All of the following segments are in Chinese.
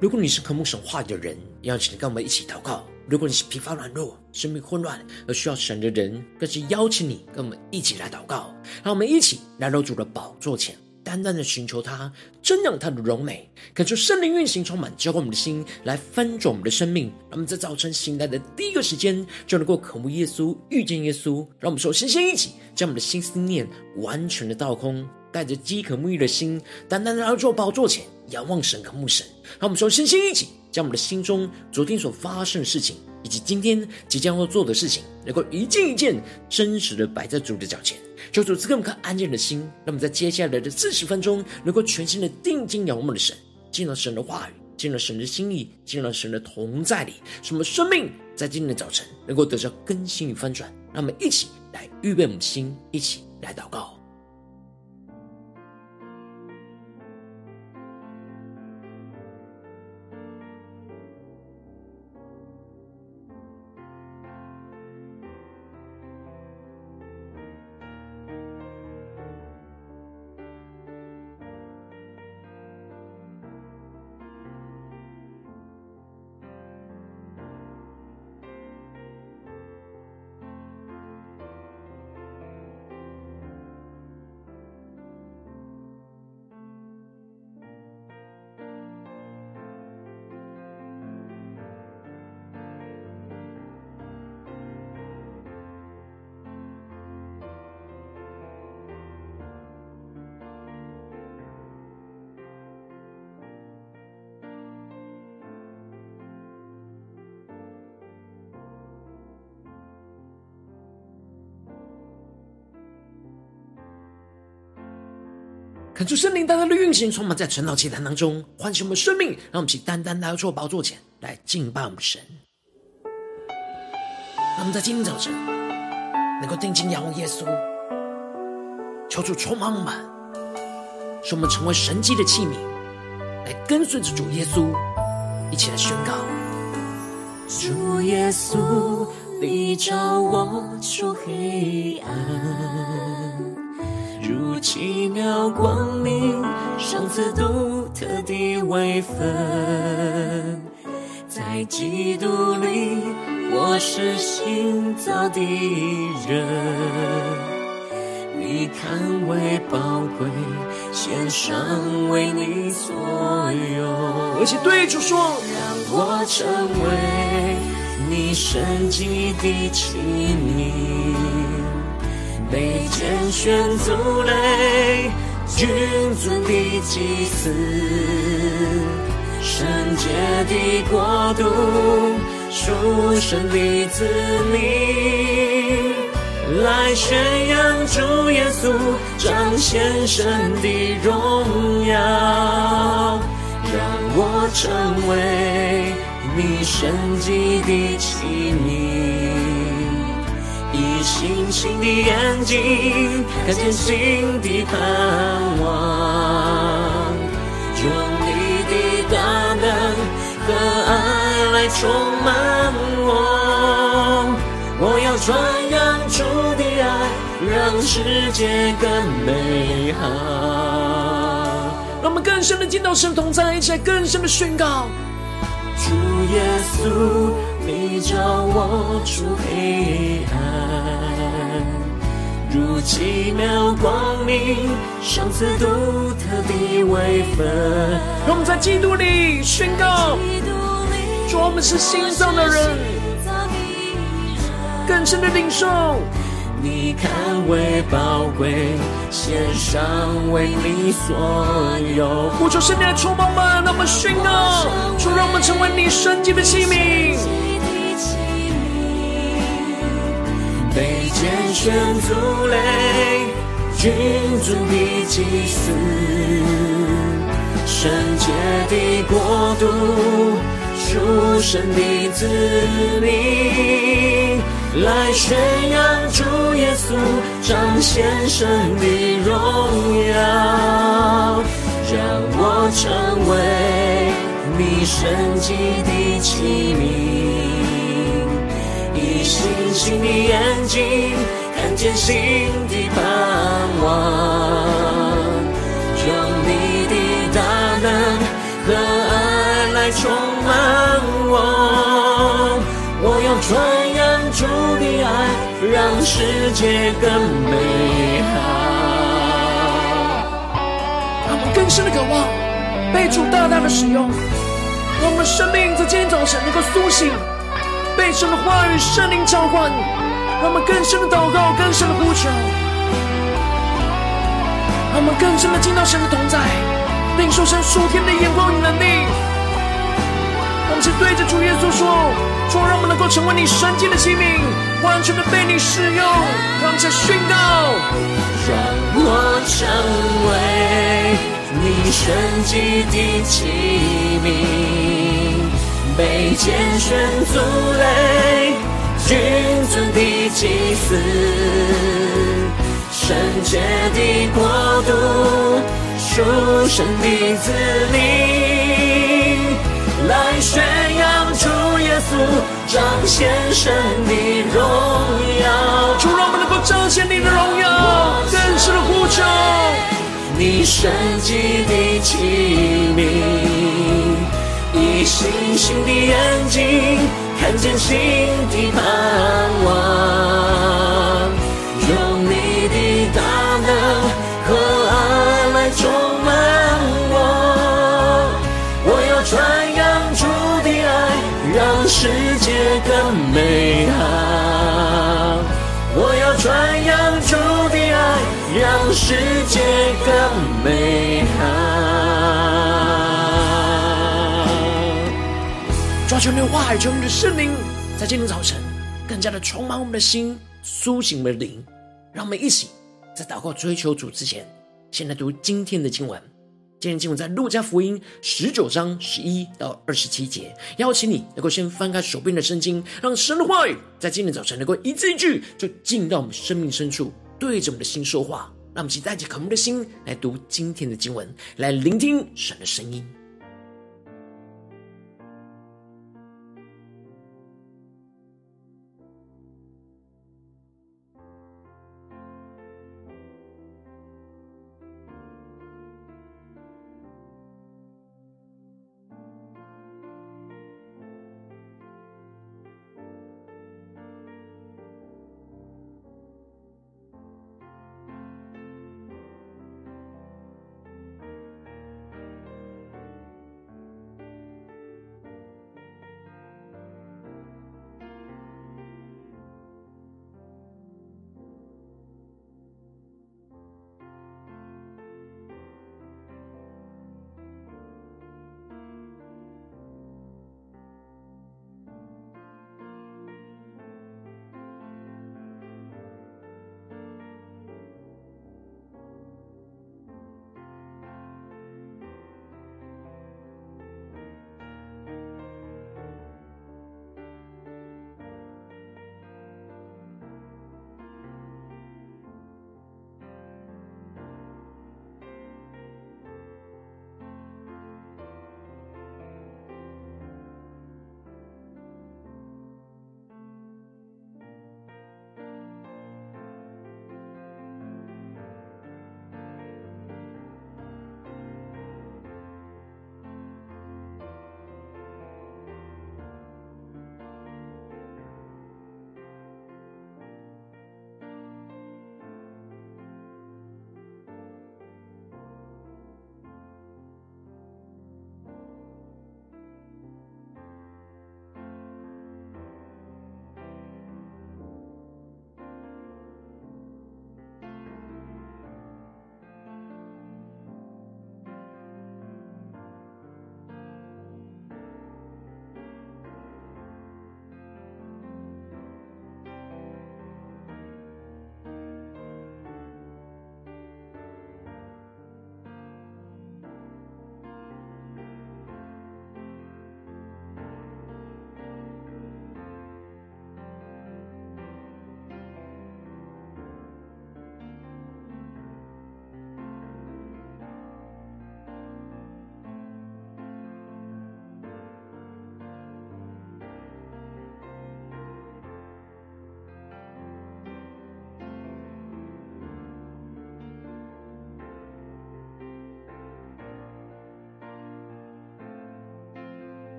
如果你是渴慕神话的人，邀请你跟我们一起祷告；如果你是疲乏软弱、生命混乱而需要神的人，更是邀请你跟我们一起来祷告。让我们一起来到主的宝座前，单单的寻求他，瞻仰他的荣美，感受圣灵运行充满，浇灌我们的心，来翻转我们的生命。让我们在早晨醒来的第一个时间，就能够渴慕耶稣、遇见耶稣。让我们首先先一起将我们的心思念完全的倒空。带着饥渴沐浴的心，单单来到主宝座前，仰望神、渴慕神。让我们说，身心一起，将我们的心中昨天所发生的事情，以及今天即将要做的事情，能够一件一件真实的摆在主的脚前。求主赐给我们颗安静的心，让我们在接下来的四十分钟，能够全心的定睛仰望我们的神，进入神的话语，进入神的心意，进入神的同在里，使我们生命在今天的早晨能够得到更新与翻转。让我们一起来预备我们的心，一起来祷告。看出圣灵单单的运行，充满在晨祷祭坛当中，唤醒我们生命，让我们一起单单来到宝座前来敬拜我们神。让我们在今天早晨能够定睛仰望耶稣，求主充满我们，使我们成为神迹的器皿，来跟随着主耶稣，一起来宣告：主耶稣，你照我出黑暗。如奇妙光明，上次独特的位分，在基督里，我是新造的人。你看为宝贵，献上为你所有。而且对主说，让我成为你圣洁的器皿。被拣选族类，君尊的祭司，圣洁的国度，属神的子民，来宣扬主耶稣，彰显神的荣耀，让我成为你圣洁的器皿。星星的眼睛看见新的盼望，用你的大能和爱来充满我。我要传扬主的爱，让世界更美好。让我们更深的见到神同在，一起来更深的宣告：主耶稣，你照我出黑暗。如奇妙光明，赏赐独特的位分。让我们在基督里宣告，主，我们是新造的人，更深的领受。你看为宝贵，献上为你所有。呼求圣灵的充满们，让我们宣告，主，让我们成为你圣洁的器皿。被拣选族类，君尊的祭司，圣洁的国度，属神的子民，来宣扬主耶稣，彰显神的荣耀，让我成为你圣洁的器皿。星星的眼睛，看见新的盼望。用你的大能和爱来充满我，我要传扬主的爱，让世界更美好。他我们更深的渴望，被主大大的使用。我们生命在今天早晨能够苏醒，被神的话语、圣灵召唤，让我们更深的祷告、更深的呼求，让我们更深的进到神的同在，领受神属天的眼光与能力。我们是对着主耶稣说：“主，让我们能够成为你神迹的器皿，完全的被你使用。让我们在宣告，让我成为你神迹的器皿，被拣选族类，君尊的祭司，圣洁的国度，属神的子民。”来宣扬主耶稣彰显神的荣耀，主让我们能够彰显你的荣耀，更深的呼求，你神迹的器皿，以星星的眼睛看见新的盼望，用你的大能和爱来充满我，我要传扬主的爱。让世界更美好，我要传扬主的爱，让世界更美好。抓住你的话语，求你的圣灵在今天早晨更加的充满我们的心，苏醒我们的灵，让我们一起在祷告追求主之前，先来读今天的经文。今天经文在路加福音十九章十一到二十七节，邀请你能够先翻开手边的圣经，让神的话语在今天早晨能够一字一句就进到我们生命深处，对着我们的心说话。让我们一起带着渴慕的心来读今天的经文，来聆听神的声音。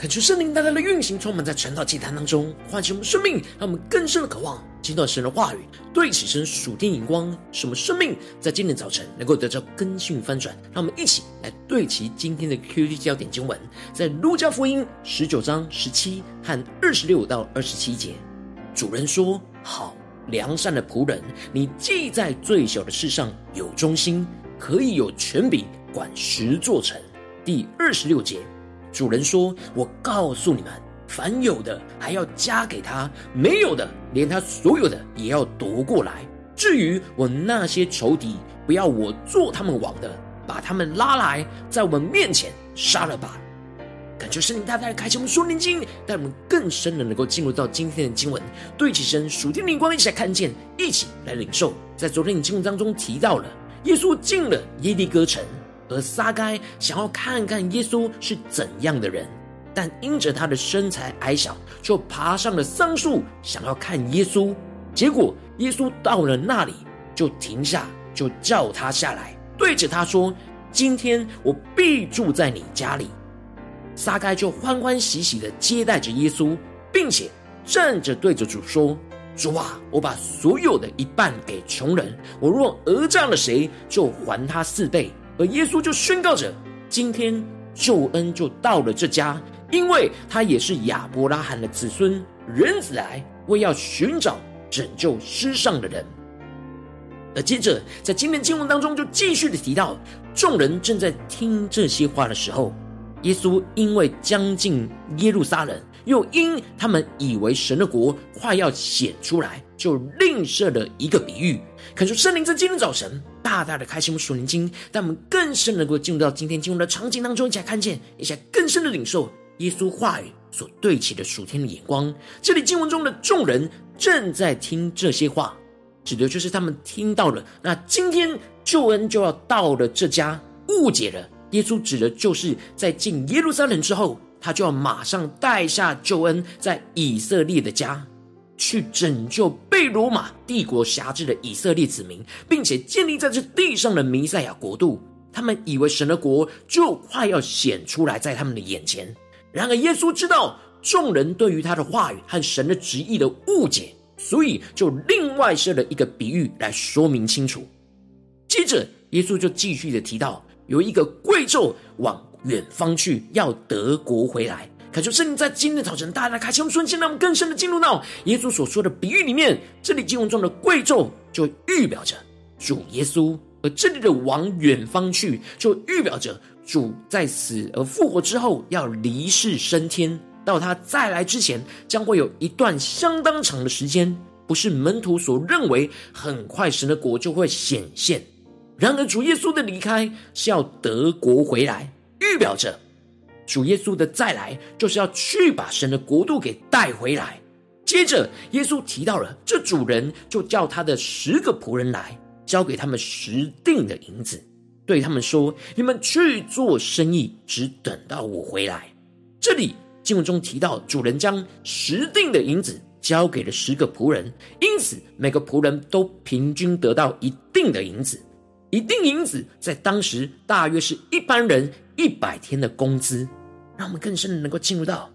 恳求圣灵大大的运行，充满在晨祷祭坛当中，唤醒我们生命，让我们更深的渴望听到神的话语，对起身属天眼光，使我们生命在今天早晨能够得到更新翻转。让我们一起来对齐今天的 QD 焦点经文，在路加福音十九章十七和二十六到二十七节。主人说：“好，良善的仆人，你既在最小的事上有忠心，可以有权柄管十座城。”第二十六节。主人说：“我告诉你们，凡有的还要加给他，没有的连他所有的也要夺过来。至于我那些仇敌，不要我做他们王的，把他们拉来，在我们面前杀了吧。”感谢圣灵大大开启我们属灵经，带我们更深的能够进入到今天的经文，对起身属天灵光，一起来看见，一起来领受。在昨天的经文当中提到了，耶稣进了耶利哥城。而撒该想要看看耶稣是怎样的人，但因着他的身材矮小，就爬上了桑树，想要看耶稣。结果耶稣到了那里，就停下，就叫他下来，对着他说：“今天我必住在你家里。”撒该就欢欢喜喜的接待着耶稣，并且站着对着主说：“主啊，我把所有的一半给穷人，我若讹诈了谁，就还他四倍。”而耶稣就宣告着：“今天救恩就到了这家，因为他也是亚伯拉罕的子孙。人子来，为要寻找拯救失丧的人。”而接着，在今天经文当中，就继续的提到，众人正在听这些话的时候，耶稣因为将近耶路撒冷，又因他们以为神的国快要显出来，就另设了一个比喻。恳求圣灵在今天早晨大大的开启我们属灵经，让我们更深能够进入到今天经文的场景当中，一起来看见，一起来更深的领受耶稣话语所对齐的属天的眼光。这里经文中的众人正在听这些话，指的就是他们听到了，那今天救恩就要到了这家，误解了耶稣指的就是在进耶路撒冷之后，他就要马上带下救恩在以色列的家。去拯救被罗马帝国辖制的以色列子民，并且建立在这地上的弥赛亚国度。他们以为神的国就快要显出来在他们的眼前。然而，耶稣知道众人对于他的话语和神的旨意的误解，所以就另外设了一个比喻来说明清楚。接着，耶稣就继续的提到，有一个贵胄往远方去，要得国回来。恳求圣灵在今天早晨大大开启我们顺心，让我们更深的进入到耶稣所说的比喻里面。这里经文中的贵胄就预表着主耶稣，而这里的往远方去，就预表着主在死而复活之后要离世升天，到他再来之前，将会有一段相当长的时间，不是门徒所认为很快神的国就会显现。然而主耶稣的离开是要得国回来，预表着。主耶稣的再来，就是要去把神的国度给带回来。接着，耶稣提到了这主人，就叫他的十个仆人来，交给他们十锭的银子，对他们说：“你们去做生意，只等到我回来。”这里经文中提到，主人将十锭的银子交给了十个仆人，因此每个仆人都平均得到一錠的银子。一錠银子在当时大约是一般人一百天的工资。让我们更深的能够进入到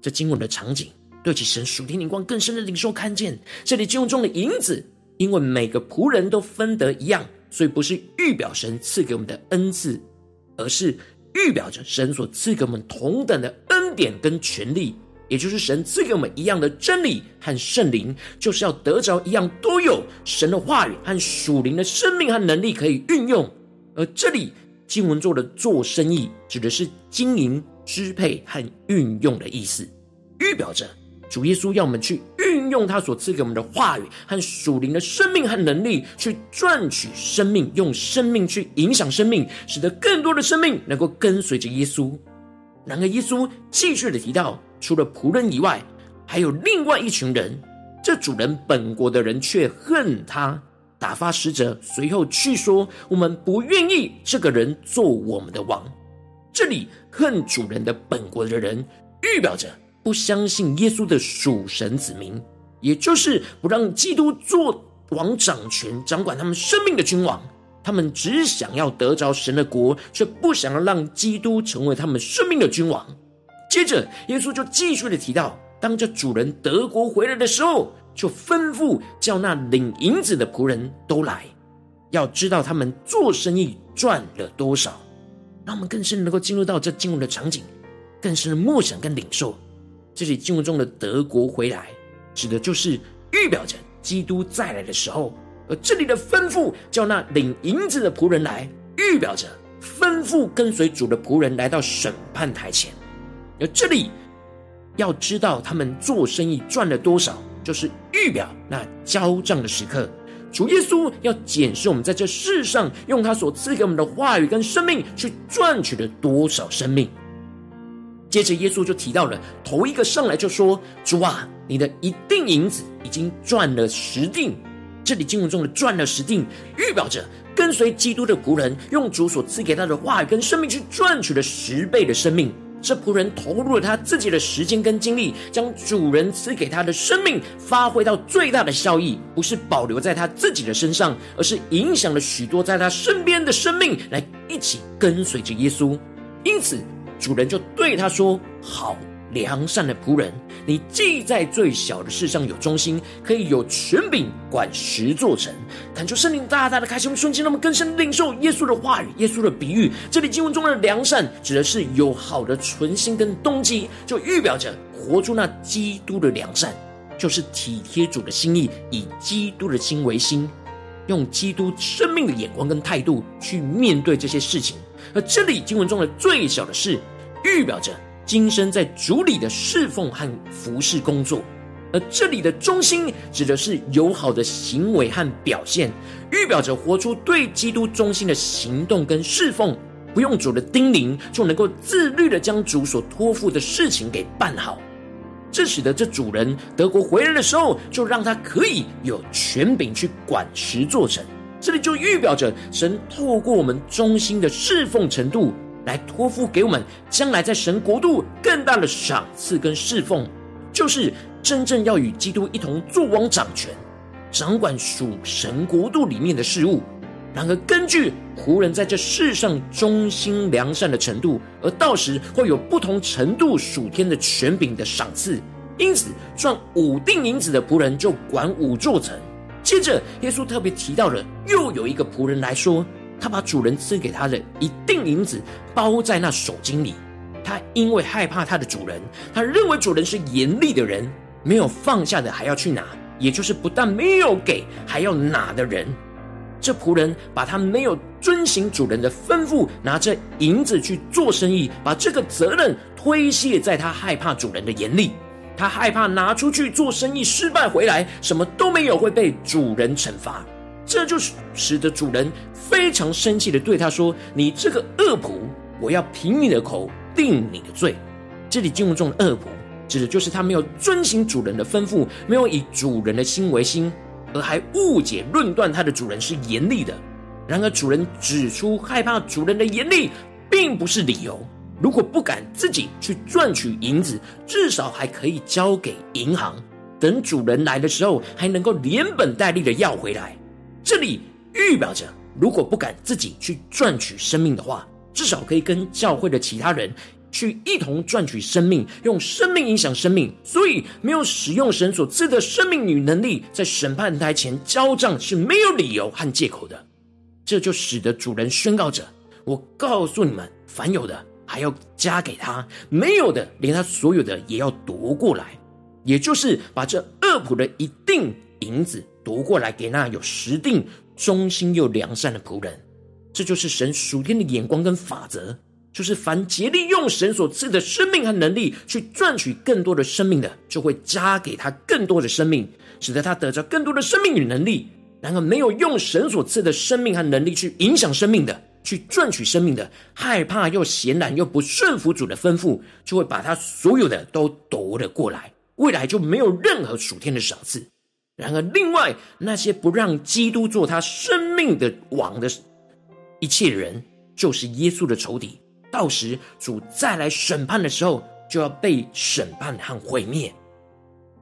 这经文的场景，对其神属天灵光更深的领受看见。这里经文中的银子，因为每个仆人都分得一样，所以不是预表神赐给我们的恩赐，而是预表着神所赐给我们同等的恩典跟权利，也就是神赐给我们一样的真理和圣灵，就是要得着一样都有神的话语和属灵的生命和能力可以运用。而这里经文做的做生意，指的是经营。支配和运用的意思，预表着主耶稣要我们去运用他所赐给我们的话语和属灵的生命和能力，去赚取生命，用生命去影响生命，使得更多的生命能够跟随着耶稣。然而，耶稣继续的提到，除了仆人以外，还有另外一群人。这主人本国的人却恨他，打发使者随后去说：“我们不愿意这个人做我们的王。”这里恨主人的本国的人，预表着不相信耶稣的属神子民，也就是不让基督做王掌权、掌管他们生命的君王。他们只想要得着神的国，却不想要让基督成为他们生命的君王。接着，耶稣就继续的提到，当这主人德国回来的时候，就吩咐叫那领银子的仆人都来，要知道他们做生意赚了多少。让我们更深能够进入到这经文的场景，更深的默想跟领受。这里经文中的德国回来，指的就是预表着基督再来的时候；而这里的吩咐叫那领银子的仆人来，预表着吩咐跟随主的仆人来到审判台前。而这里要知道他们做生意赚了多少，就是预表那交账的时刻。主耶稣要检视我们在这世上用他所赐给我们的话语跟生命去赚取了多少生命。接着耶稣就提到了头一个上来就说：“主啊，你的一锭银子已经赚了十锭。”这里经文中的“赚了十锭”预表着跟随基督的仆人用主所赐给他的话语跟生命去赚取了十倍的生命。这仆人投入了他自己的时间跟精力，将主人赐给他的生命发挥到最大的效益，不是保留在他自己的身上，而是影响了许多在他身边的生命，来一起跟随着耶稣。因此，主人就对他说：“好。”良善的仆人，你既在最小的事上有忠心，可以有权柄管十座城。恳求圣灵大大的开启我们瞬间，让我们更深领受耶稣的话语、耶稣的比喻。这里经文中的良善，指的是有好的存心跟动机，就预表着活出那基督的良善，就是体贴主的心意，以基督的心为心，用基督生命的眼光跟态度去面对这些事情。而这里经文中的最小的事，预表着。今生在主里的侍奉和服侍工作，而这里的中心指的是友好的行为和表现，预表着活出对基督中心的行动跟侍奉，不用主的叮咛就能够自律的将主所托付的事情给办好。这使得这主人德国回来的时候，就让他可以有权柄去管十座城。这里就预表着神透过我们忠心的侍奉程度。来托付给我们将来在神国度更大的赏赐跟侍奉，就是真正要与基督一同作王掌权，掌管属神国度里面的事物。然而，根据仆人在这世上忠心良善的程度，而到时会有不同程度属天的权柄的赏赐。因此，赚五锭银子的仆人就管五座城。接着，耶稣特别提到了，又有一个仆人来说。他把主人赐给他的一锭银子包在那手巾里，他因为害怕他的主人，他认为主人是严厉的人，没有放下的还要去拿，也就是不但没有给，还要拿的人。这仆人把他没有遵行主人的吩咐，拿着银子去做生意，把这个责任推卸在他害怕主人的严厉，他害怕拿出去做生意失败回来，什么都没有会被主人惩罚。这就使得主人非常生气的对他说：“你这个恶仆，我要凭你的口定你的罪。”这里经文中的恶仆，指的就是他没有遵行主人的吩咐，没有以主人的心为心，而还误解论断他的主人是严厉的。然而主人指出，害怕主人的严厉，并不是理由。如果不敢自己去赚取银子，至少还可以交给银行，等主人来的时候，还能够连本带利的要回来。这里预表着，如果不敢自己去赚取生命的话，至少可以跟教会的其他人去一同赚取生命，用生命影响生命。所以，没有使用神所赐的生命与能力，在审判台前交账是没有理由和借口的。这就使得主人宣告着：“我告诉你们，凡有的还要加给他，没有的连他所有的也要夺过来。”也就是把这恶仆的一錠银子。夺过来给那有实定忠心又良善的仆人，这就是神属天的眼光跟法则，就是凡竭力用神所赐的生命和能力去赚取更多的生命的，就会加给他更多的生命，使得他得着更多的生命与能力。然而，没有用神所赐的生命和能力去影响生命的，去赚取生命的，害怕又闲懒又不顺服主的吩咐，就会把他所有的都夺了过来，未来就没有任何属天的赏赐。然而，另外那些不让基督做他生命的王的一切人，就是耶稣的仇敌。到时主再来审判的时候，就要被审判和毁灭。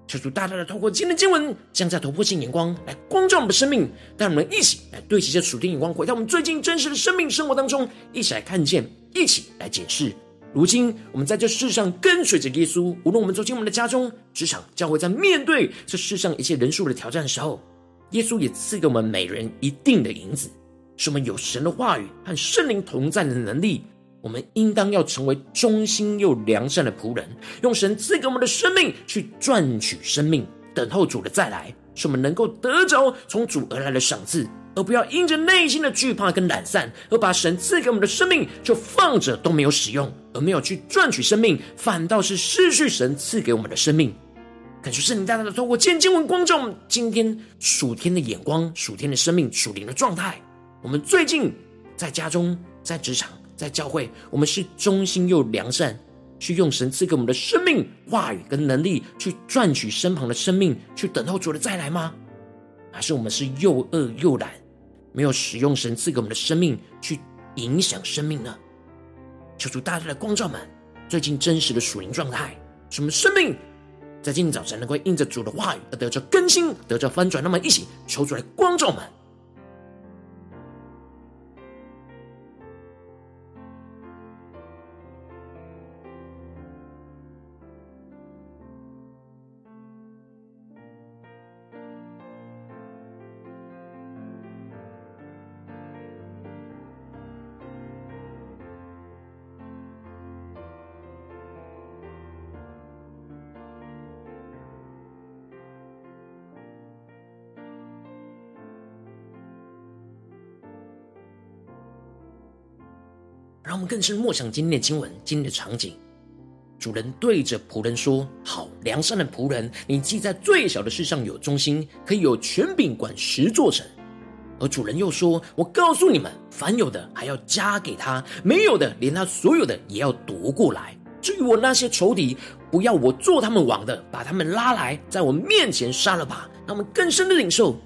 求主大大的透过今天的经文，将在突破性眼光来光照我们的生命，让我们一起来对齐这属天眼光，回到我们最近真实的生命生活当中，一起来看见，一起来解释。如今我们在这世上跟随着耶稣，无论我们走进我们的家中、职场、教会，在面对这世上一切人数的挑战的时候，耶稣也赐给我们每人一定的银子，使我们有神的话语和圣灵同在的能力。我们应当要成为忠心又良善的仆人，用神赐给我们的生命去赚取生命，等候主的再来，使我们能够得着从主而来的赏赐，而不要因着内心的惧怕跟懒散，而把神赐给我们的生命就放着都没有使用，而没有去赚取生命，反倒是失去神赐给我们的生命。感谢圣灵大大的透过今天经文光照今天属天的眼光、属天的生命、属灵的状态。我们最近在家中、在职场。在教会，我们是忠心又良善，去用神赐给我们的生命、话语跟能力，去赚取身旁的生命，去等候主的再来吗？还是我们是又恶又懒，没有使用神赐给我们的生命去影响生命呢？求主大大的光照们，最近真实的属灵状态，什么生命在今天早晨能够因着主的话语而得着更新、得着翻转？那么一起求主来光照们。让我们更深默想今天的经文，今天的场景。主人对着仆人说：“好，良善的仆人，你既在最小的事上有忠心，可以有权柄管十座城。”而主人又说：“我告诉你们，凡有的还要加给他，没有的连他所有的也要夺过来。至于我那些仇敌，不要我做他们王的，把他们拉来，在我面前杀了吧。”让我们更深的领受，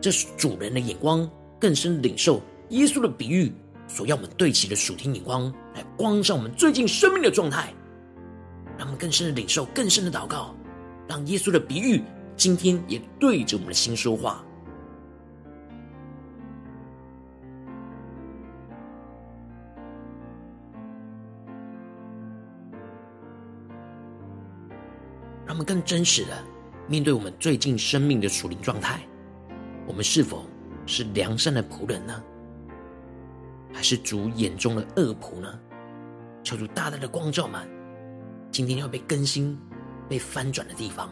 这是主人的眼光，更深领受耶稣的比喻。所要我们对齐的属天眼光，来光照我们最近生命的状态，让我们更深的领受、更深的祷告，让耶稣的比喻今天也对着我们的心说话。让我们更真实的面对我们最近生命的属灵状态，我们是否是良善的仆人呢？还是主眼中的恶仆呢？求主大大的光照满，今天要被更新、被翻转的地方。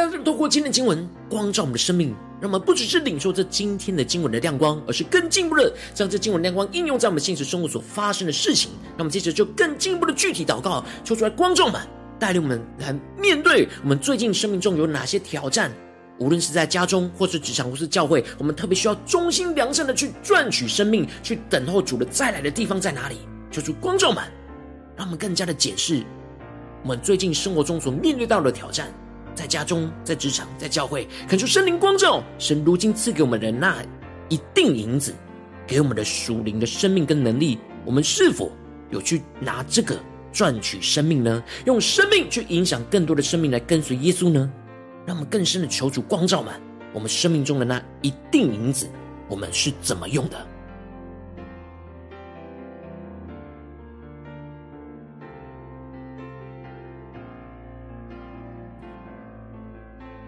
就圣灵单单透过今天的经文光照我们的生命，让我们不只是领受这今天的经文的亮光，而是更进一步的将这经文亮光应用在我们现实生活所发生的事情。那么接着就更进一步的具体祷告，求出来光众们，带领我们来面对我们最近生命中有哪些挑战，无论是在家中，或是职场，或是教会，我们特别需要忠心良善的去赚取生命，去等候主的再来的地方在哪里？求出光照们，让我们更加的检视我们最近生活中所面对到的挑战。在家中，在职场，在教会，恳求圣灵光照，神如今赐给我们的那一锭银子，给我们的属灵的生命跟能力，我们是否有去拿这个赚取生命呢？用生命去影响更多的生命来跟随耶稣呢？让我们更深的求主光照们，我们生命中的那一锭银子，我们是怎么用的？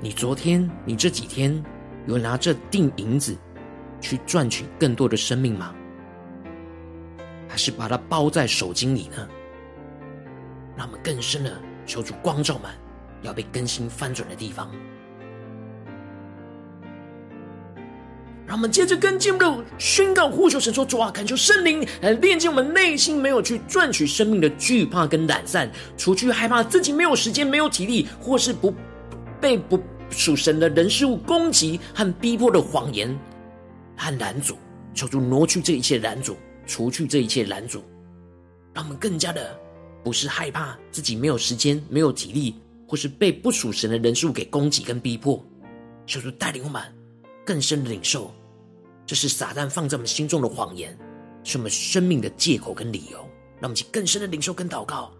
你昨天，你这几天有拿这锭银子去赚取更多的生命吗？还是把它包在手巾里呢？让我们更深的求主光照们，要被更新翻转的地方。让我们接着跟进入宣告呼求神说：主啊，恳求圣灵来炼净我们内心没有去赚取生命的惧怕跟懒散，除去害怕自己没有时间、没有体力，或是不被不属神的人事物攻击和逼迫的谎言和拦阻。求主挪去这一切拦阻，除去这一切拦阻，让我们更加的不是害怕自己没有时间、没有体力，或是被不属神的人事物给攻击跟逼迫。求主带领我们更深的领受。这是撒旦放在我们心中的谎言，是我们生命的借口跟理由，让我们去更深的领受跟祷告。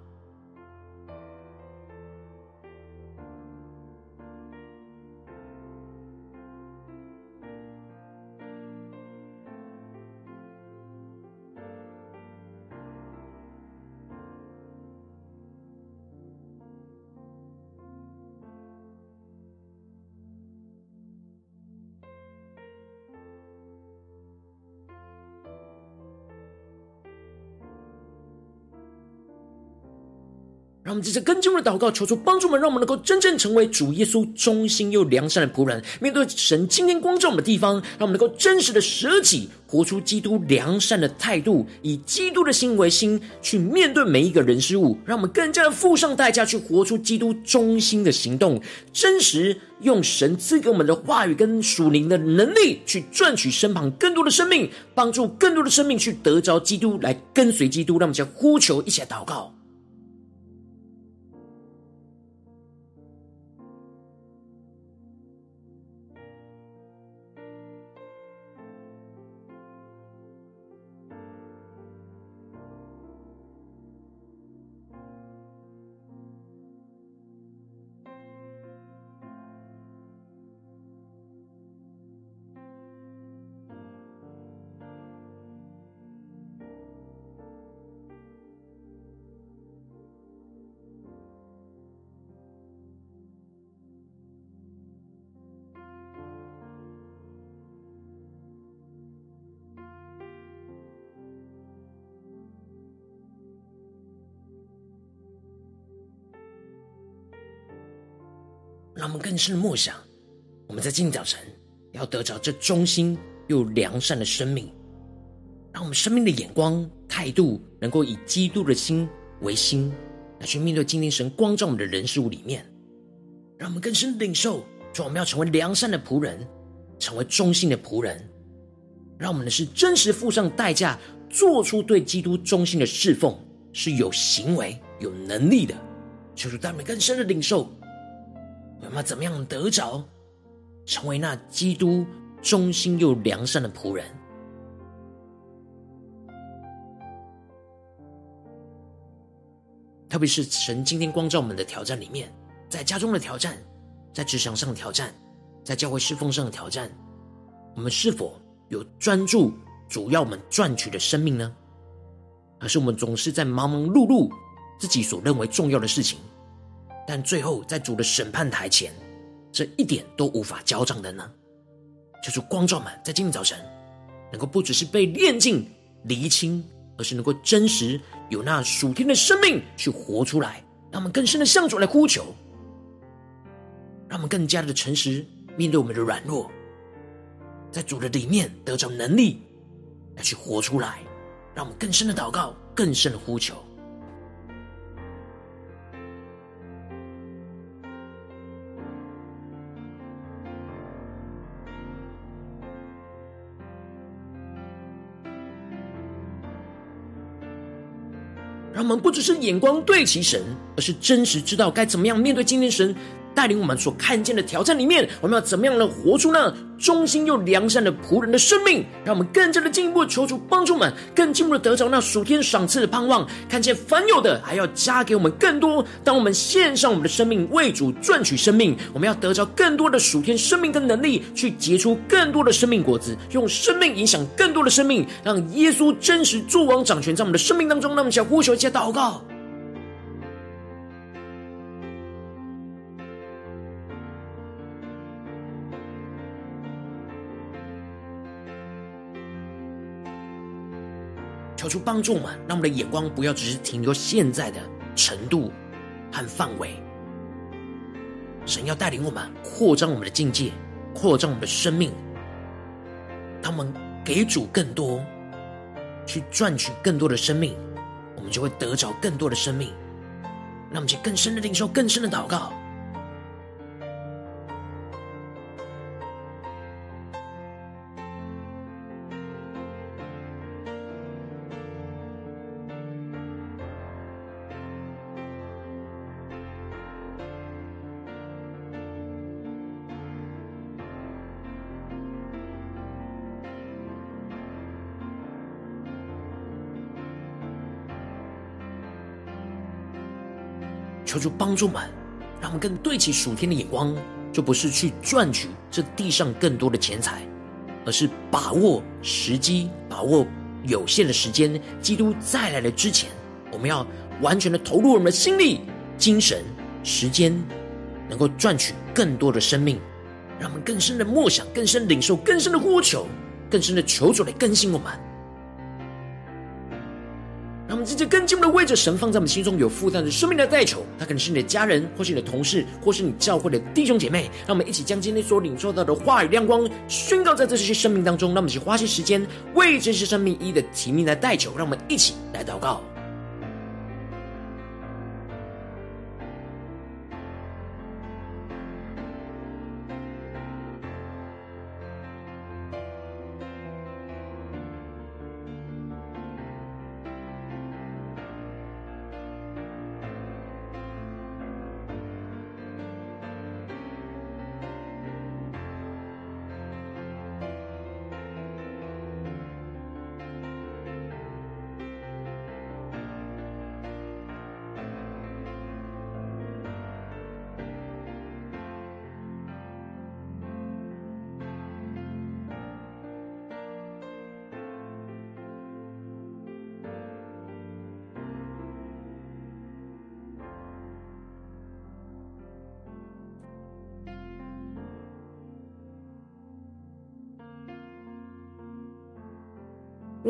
们接着跟进我们的祷告，求主帮助我们，让我们能够真正成为主耶稣忠心又良善的仆人。面对神今天光照我们的地方，让我们能够真实的舍己，活出基督良善的态度，以基督的心为心去面对每一个人事物。让我们更加的付上代价，去活出基督忠心的行动，真实用神赐给我们的话语跟属灵的能力，去赚取身旁更多的生命，帮助更多的生命去得着基督，来跟随基督。让我们先呼求，一起来祷告。让我们更深的默想，我们在今天早晨要得着这忠心又良善的生命，让我们生命的眼光态度能够以基督的心为心，来去面对今天神光照我们的人事物里面，让我们更深的领受，说我们要成为良善的仆人，成为忠心的仆人，让我们的是真实付上代价，做出对基督忠心的侍奉，是有行为有能力的，求主带我们更深的领受。我们要怎么样得着，成为那基督忠心又良善的仆人？特别是神今天光照我们的挑战里面，在家中的挑战，在职场上的挑战，在教会侍奉上的挑战，我们是否有专注主要我们赚取的生命呢？还是我们总是在忙忙碌碌自己所认为重要的事情？但最后，在主的审判台前，这一点都无法交账的呢？就是光照们在今天早晨，能够不只是被炼净、厘清，而是能够真实有那属天的生命去活出来，让我们更深的向主来呼求，让我们更加的诚实面对我们的软弱，在主的里面得着能力来去活出来，让我们更深的祷告，更深的呼求。让我们不只是眼光对齐神，而是真实知道该怎么样面对今天神带领我们所看见的挑战里面，我们要怎么样的活出那忠心又良善的仆人的生命？让我们更加的进一步求主帮助我们，更进一步的得着那属天赏赐的盼望，看见凡有的还要加给我们更多。当我们献上我们的生命为主赚取生命，我们要得着更多的属天生命跟能力，去结出更多的生命果子，用生命影响更多的生命，让耶稣真实作王掌权在我们的生命当中。让我们想呼求一下祷告。求主帮助我们，让我们的眼光不要只是停留现在的程度和范围。神要带领我们扩张我们的境界，扩张我们的生命。他们给主更多，去赚取更多的生命，我们就会得着更多的生命。让我们去更深的领受，更深的祷告。主帮助们，让我们更对齐属天的眼光，就不是去赚取这地上更多的钱财，而是把握时机，把握有限的时间。基督再来的之前，我们要完全的投入我们的心力、精神、时间，能够赚取更多的生命，让我们更深的默想、更深领受、更深的呼求、更深的求主来更新我们。让我们直接跟进我们的位置神放在我们心中有负担的生命的代求，他可能是你的家人，或是你的同事，或是你教会的弟兄姐妹。让我们一起将今天所领受到的话语亮光宣告在这些生命当中。让我们一起花些时间为这些生命一一的提名来代求。让我们一起来祷告。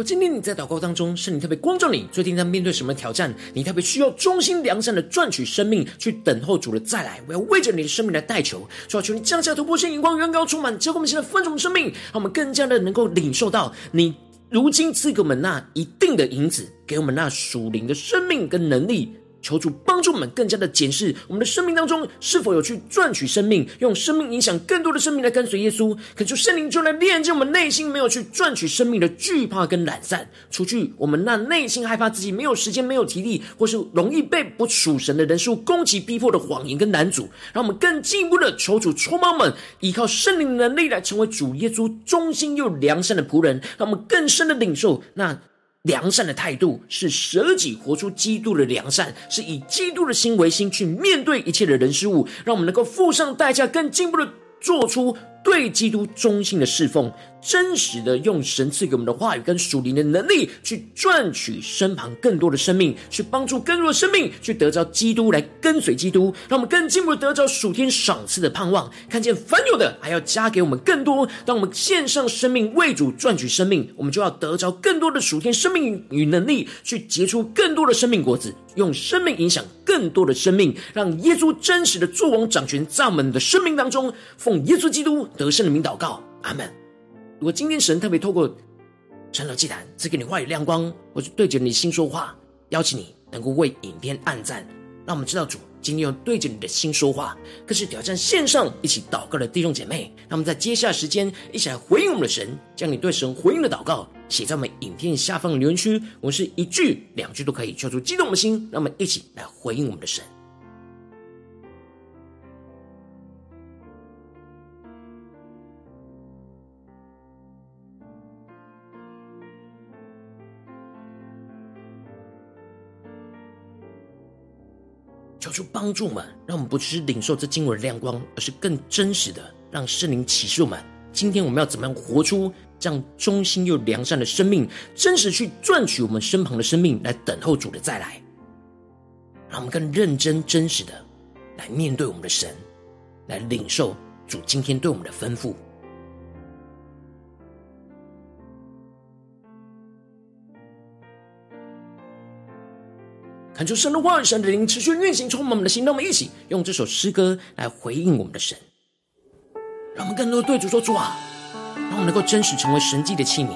今天你在祷告当中，圣灵特别光照你，最近在面对什么挑战？你特别需要忠心良善的赚取生命，去等候主的再来。我要为着你的生命来代求，主要求你降下突破性眼光，远高充满，教灌我们现在分盛的生命，让我们更加的能够领受到你如今赐给我们那一定的银子，给我们那属灵的生命跟能力。求主帮助我们更加的检视我们的生命当中是否有去赚取生命，用生命影响更多的生命来跟随耶稣。恳求圣灵就来炼净我们内心没有去赚取生命的惧怕跟懒散，除去我们那内心害怕自己没有时间、没有体力，或是容易被不属神的人数攻击逼迫的谎言跟难阻。让我们更进一步的求主充满我们，依靠圣灵的能力来成为主耶稣忠心又良善的仆人。让我们更深的领受那。良善的态度是舍己活出基督的良善，是以基督的心为心去面对一切的人事物，让我们能够付上代价，更进一步的做出。对基督忠心的侍奉，真实的用神赐给我们的话语跟属灵的能力，去赚取身旁更多的生命，去帮助更多的生命，去得着基督来跟随基督，让我们更进一步得着属天赏赐的盼望。看见凡有的，还要加给我们更多。当我们献上生命为主赚取生命，我们就要得着更多的属天生命与能力，去结出更多的生命果子，用生命影响更多的生命，让耶稣真实的作王掌权在我们的生命当中。奉耶稣基督得胜的名祷告，阿门。如果今天神特别透过晨祷祭坛赐给你话语亮光，或是对着你心说话，邀请你能够为影片按赞，让我们知道主今天要对着你的心说话。更是挑战线上一起祷告的弟兄姐妹，让我们在接下来时间一起来回应我们的神，将你对神回应的祷告写在我们影片下方的留言区。我们是一句两句都可以，求出激动的心，让我们一起来回应我们的神。求主帮助我们，让我们不只是领受这经文的亮光，而是更真实的让圣灵启示我们。今天我们要怎么样活出这样忠心又良善的生命，真实去赚取我们身旁的生命，来等候主的再来。让我们更认真、真实的来面对我们的神，来领受主今天对我们的吩咐。喊出神的话语、神的灵持续运行，充满我们的心。让我们一起用这首诗歌来回应我们的神，让我们更多的对主说：主啊，让我们能够真实成为神迹的器皿，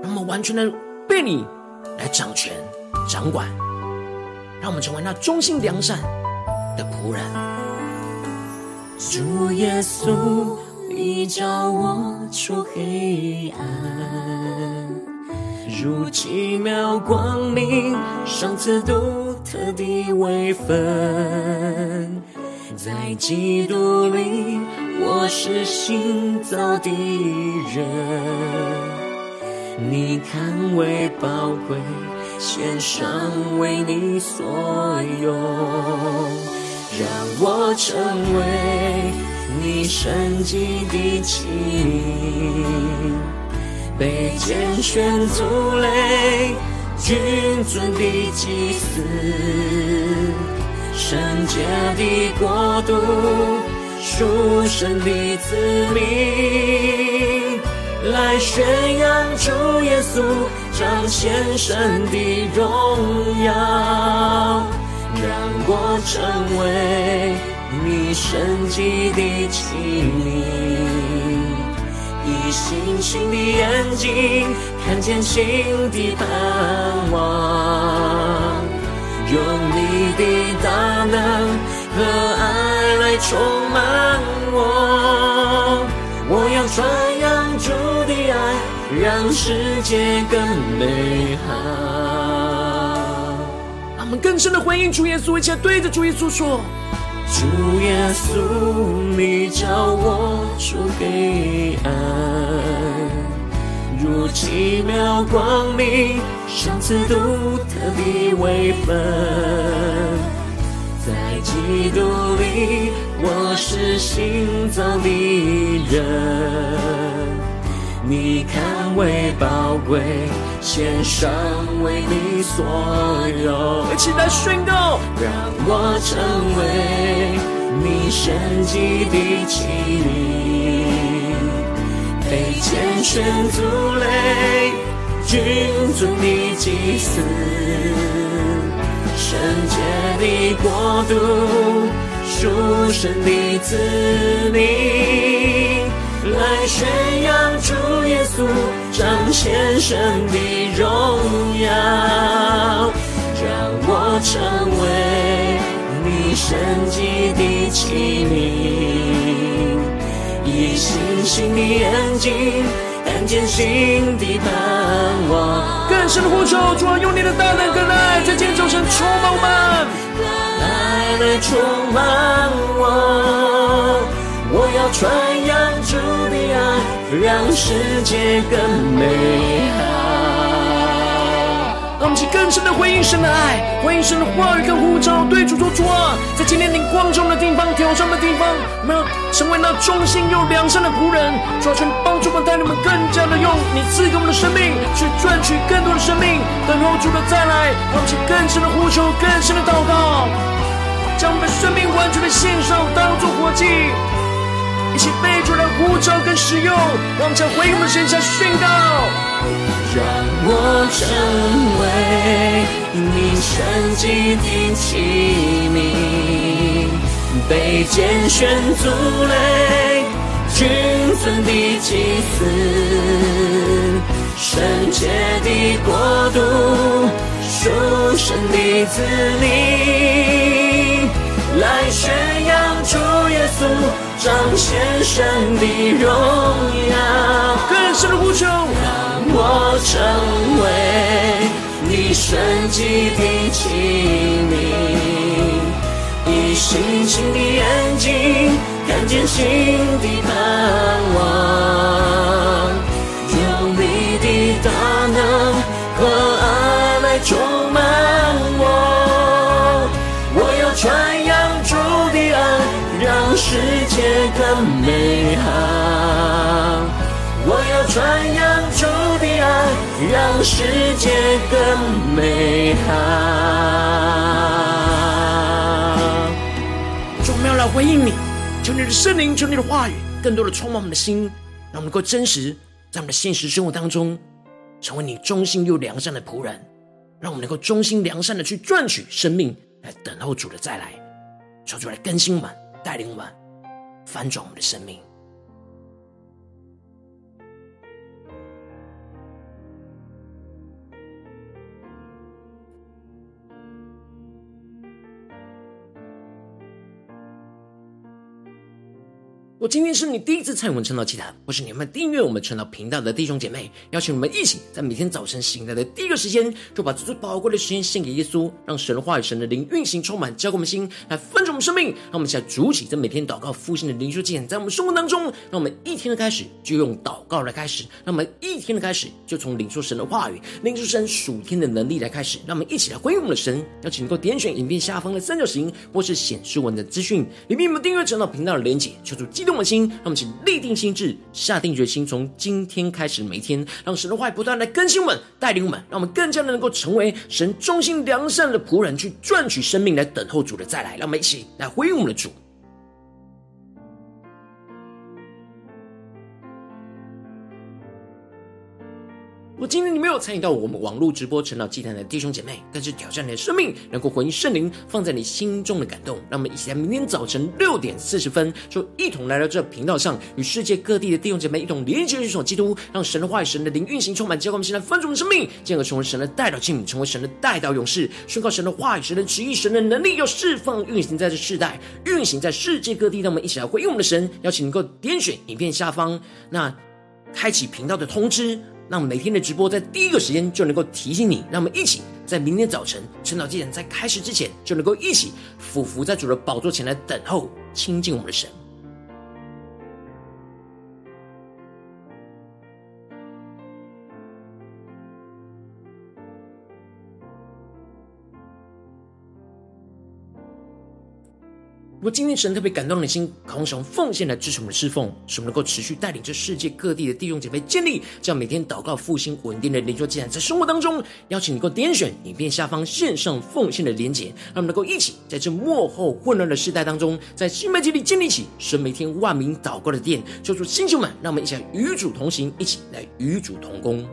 让我们完全的被你来掌权、掌管，让我们成为那忠心良善的仆人。主耶稣，你照我出黑暗。如奇妙光明，上次独特的位分，在基督里，我是新造的人。你看为宝贵，献上为你所有，让我成为你神迹的器皿。被拣选族类，君尊的祭司，圣洁的国度，属神的子民，来宣扬主耶稣，彰显神的荣耀，让我成为你圣洁的器皿。星星的眼睛看见新的盼望，用你的大能和爱来充满我。我要传扬主的爱，让世界更美好。让我们更深的回应主耶稣，一起来对着主耶稣说。主耶稣，你叫我出黑暗，如奇妙光明，赏赐独特的微分，在基督里，我是新造的人。你看为宝贵，献上为你所有。一起来宣告，让我成为你神迹的器皿，被拣选族类，君尊的祭司，圣洁的国度，属神的子民。来宣扬主耶稣，彰显神的荣耀，让我成为你神迹的器皿，你星星的眼睛看见新的盼望。更深的呼求，主啊，用你的大能跟爱，在今天早晨充满我们，爱来充满我。我要传扬主的爱，让世界更美好。让我们去更深的回应神的爱，回应神的话语跟呼召，对主说主啊，在今天你光照的地方、挑战的地方，我们要成为那忠心又良善的仆人。主啊，求帮助我们，带领我们更加的用你赐给我们的生命，去赚取更多的生命，等候主的再来。让我们去更深的呼求，更深的祷告，将我们的生命完全的献上，当作活祭。一起背出来呼召跟使用，让我们回应我们的神下宣告。让我成为你神迹的器皿，被拣选族类，君尊的祭司，圣洁的国度，属神的子民，来宣扬主耶稣。彰显神的荣耀，更深的呼求，让我成为你神迹的器皿，以星星的眼睛看见新的盼望，用你的大能和爱来充美好，我要传扬主的爱，让世界更美好。主，我们要来回应你，求你的圣灵，求你的话语，更多的充满我们的心，让我们能够真实在我们的现实生活当中，成为你忠心又良善的仆人，让我们能够忠心良善的去赚取生命，来等候主的再来，求主来更新我们，带领我们，翻转我们的生命。我今天是你第一次参与我们晨祷祭坛，或是你们订阅我们晨祷频道的弟兄姐妹，邀请我们一起在每天早晨醒来的第一个时间，就把这最宝贵的时间献给耶稣，让神的话语、神的灵运行充满，浇灌我们心，来分盛我们生命。让我们一起来筑起这每天祷告复兴的灵修经验，在我们生活当中，让我们一天的开始就用祷告来开始，让我们一天的开始就从领受神的话语、领受神属天的能力来开始。让我们一起来回应我们的神，邀请能够点选影片下方的三角形，或是显示文的资讯里面有没有订阅晨祷频道的连结，求主激动我们心，让我们请立定心志，下定决心，从今天开始，每天让神的话语不断来更新我们、带领我们，让我们更加的能够成为神忠心良善的仆人，去赚取生命，来等候主的再来。让我们一起来回应我们的主。如果今天你没有参与到我们网络直播晨祷祭坛的弟兄姐妹，更是挑战你的生命，能够回应圣灵放在你心中的感动。让我们一起在明天早晨六点四十分，就一同来到这频道上，与世界各地的弟兄姐妹一同连接、举手基督，让神的话语、神的灵运行充满，浇灌我们现在分盛的生命，进而成为神的代祷器皿，成为神的代祷勇士，宣告神的话语、神的旨意、神的能力，要释放运行在这世代，运行在世界各地。让我们一起来回应我们的神，邀请能够点选影片下方那开启频道的通知。让每天的直播在第一个时间就能够提醒你，让我们一起在明天早晨晨祷祭坛在开始之前，就能够一起俯伏在主的宝座前来等候亲近我们的神。如果今天神特别感动你的心，空手奉献来支持我们的侍奉，使我们能够持续带领这世界各地的弟兄姐妹建立这样每天祷告复兴稳定的灵修祭坛，在生活当中，邀请你能够点选影片下方线上奉献的连结，让我们能够一起在这幕后混乱的时代当中，在新媒体里建立起神每天万名祷告的殿。求主星球们，让我们一起来与主同行，一起来与主同工。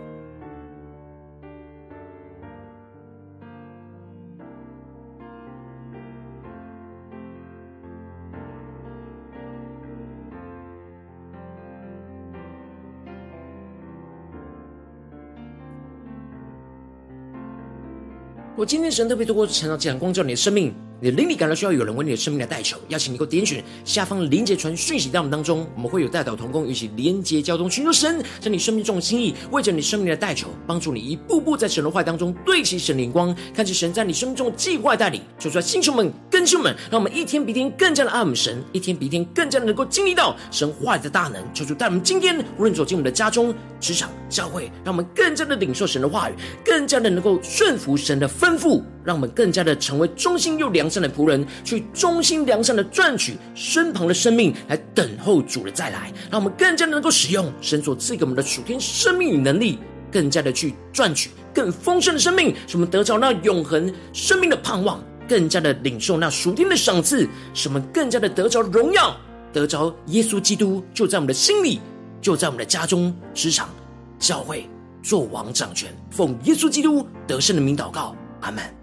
我今天神特别透过程要讲光照你的生命。你的灵里感到需要有人为你的生命来代求，邀请你给我点选下方连接传讯息到我们当中，我们会有代祷同工，一起连接交通，寻求神在你生命中的心意，为着你生命的代求，帮助你一步步在神的话当中对齐神灵光，看见神在你生命中的计划带领。求出来，弟兄们、跟兄们，让我们一天比一天更加的爱我们神，一天比一天更加的能够经历到神话语的大能。求主带我们今天无论走进我们的家中、职场、教会，让我们更加的领受神的话语，更加的能够顺服神的吩咐，让我们更加的成为忠心又良善的仆人，去忠心良善的赚取身旁的生命，来等候主的再来。让我们更加能够使用神所赐给我们的属天生命与能力，更加的去赚取更丰盛的生命，使我们得着那永恒生命的盼望，更加的领受那属天的赏赐，使我们更加的得着荣耀，得着耶稣基督就在我们的心里，就在我们的家中、职场、教会，做王掌权，奉耶稣基督得胜的名祷告，阿门。